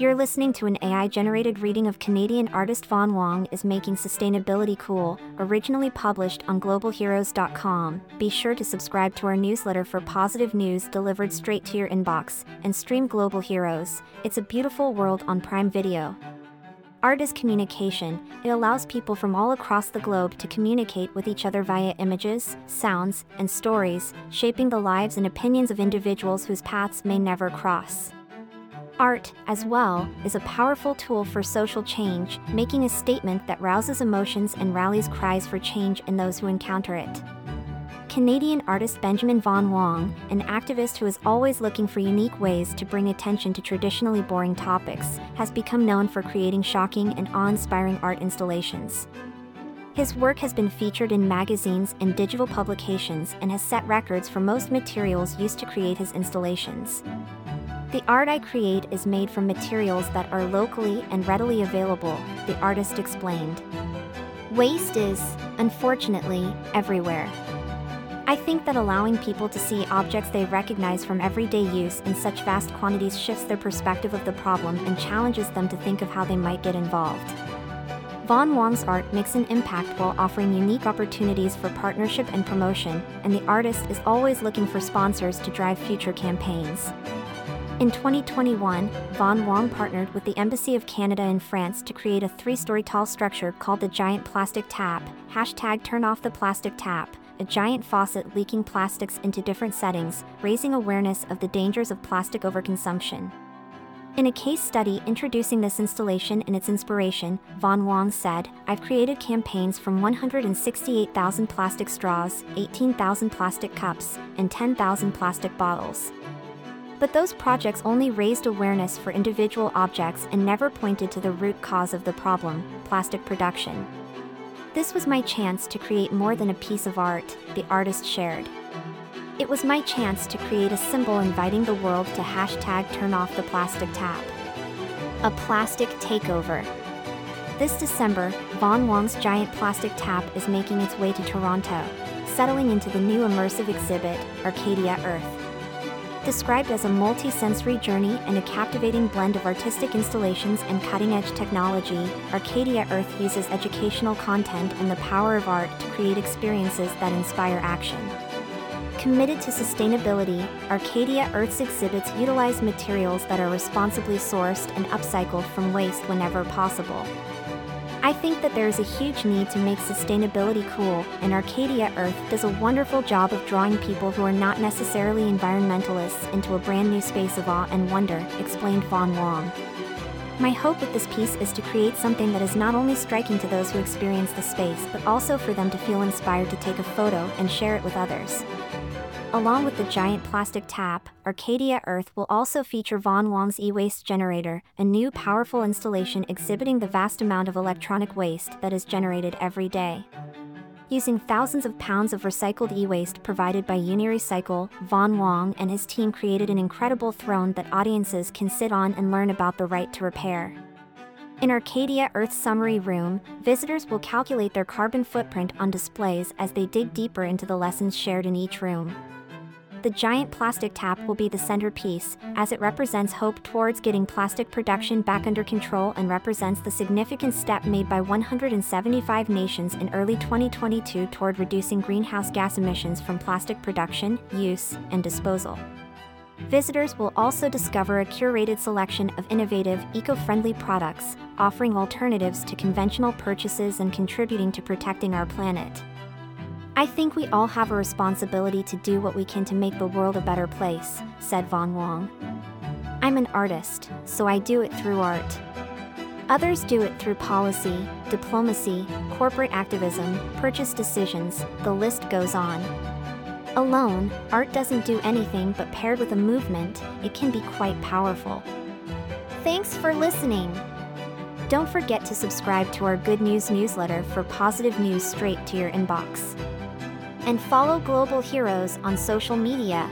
You're listening to an AI generated reading of Canadian artist Von Wong is Making Sustainability Cool, originally published on globalheroes.com. Be sure to subscribe to our newsletter for positive news delivered straight to your inbox and stream Global Heroes. It's a beautiful world on Prime Video. Art is communication. It allows people from all across the globe to communicate with each other via images, sounds, and stories, shaping the lives and opinions of individuals whose paths may never cross. Art, as well, is a powerful tool for social change, making a statement that rouses emotions and rallies cries for change in those who encounter it. Canadian artist Benjamin Von Wong, an activist who is always looking for unique ways to bring attention to traditionally boring topics, has become known for creating shocking and awe inspiring art installations. His work has been featured in magazines and digital publications and has set records for most materials used to create his installations. The art I create is made from materials that are locally and readily available, the artist explained. Waste is, unfortunately, everywhere. I think that allowing people to see objects they recognize from everyday use in such vast quantities shifts their perspective of the problem and challenges them to think of how they might get involved. Von Wong's art makes an impact while offering unique opportunities for partnership and promotion, and the artist is always looking for sponsors to drive future campaigns. In 2021, Von Wong partnered with the Embassy of Canada in France to create a three story tall structure called the Giant Plastic Tap, hashtag turn off the plastic tap, a giant faucet leaking plastics into different settings, raising awareness of the dangers of plastic overconsumption. In a case study introducing this installation and its inspiration, Von Wong said, I've created campaigns from 168,000 plastic straws, 18,000 plastic cups, and 10,000 plastic bottles. But those projects only raised awareness for individual objects and never pointed to the root cause of the problem plastic production. This was my chance to create more than a piece of art, the artist shared. It was my chance to create a symbol inviting the world to hashtag turn off the plastic tap. A plastic takeover. This December, Von Wong's giant plastic tap is making its way to Toronto, settling into the new immersive exhibit, Arcadia Earth. Described as a multi-sensory journey and a captivating blend of artistic installations and cutting-edge technology, Arcadia Earth uses educational content and the power of art to create experiences that inspire action. Committed to sustainability, Arcadia Earth's exhibits utilize materials that are responsibly sourced and upcycled from waste whenever possible. I think that there is a huge need to make sustainability cool, and Arcadia Earth does a wonderful job of drawing people who are not necessarily environmentalists into a brand new space of awe and wonder, explained Von Wong. My hope with this piece is to create something that is not only striking to those who experience the space, but also for them to feel inspired to take a photo and share it with others. Along with the giant plastic tap, Arcadia Earth will also feature Von Wong's e-waste generator, a new powerful installation exhibiting the vast amount of electronic waste that is generated every day. Using thousands of pounds of recycled e-waste provided by Unirecycle, Von Wong and his team created an incredible throne that audiences can sit on and learn about the right to repair. In Arcadia Earth's summary room, visitors will calculate their carbon footprint on displays as they dig deeper into the lessons shared in each room. The giant plastic tap will be the centerpiece, as it represents hope towards getting plastic production back under control and represents the significant step made by 175 nations in early 2022 toward reducing greenhouse gas emissions from plastic production, use, and disposal. Visitors will also discover a curated selection of innovative, eco friendly products, offering alternatives to conventional purchases and contributing to protecting our planet. I think we all have a responsibility to do what we can to make the world a better place, said Von Wong. I'm an artist, so I do it through art. Others do it through policy, diplomacy, corporate activism, purchase decisions, the list goes on. Alone, art doesn't do anything but paired with a movement, it can be quite powerful. Thanks for listening. Don't forget to subscribe to our Good News newsletter for positive news straight to your inbox and follow Global Heroes on social media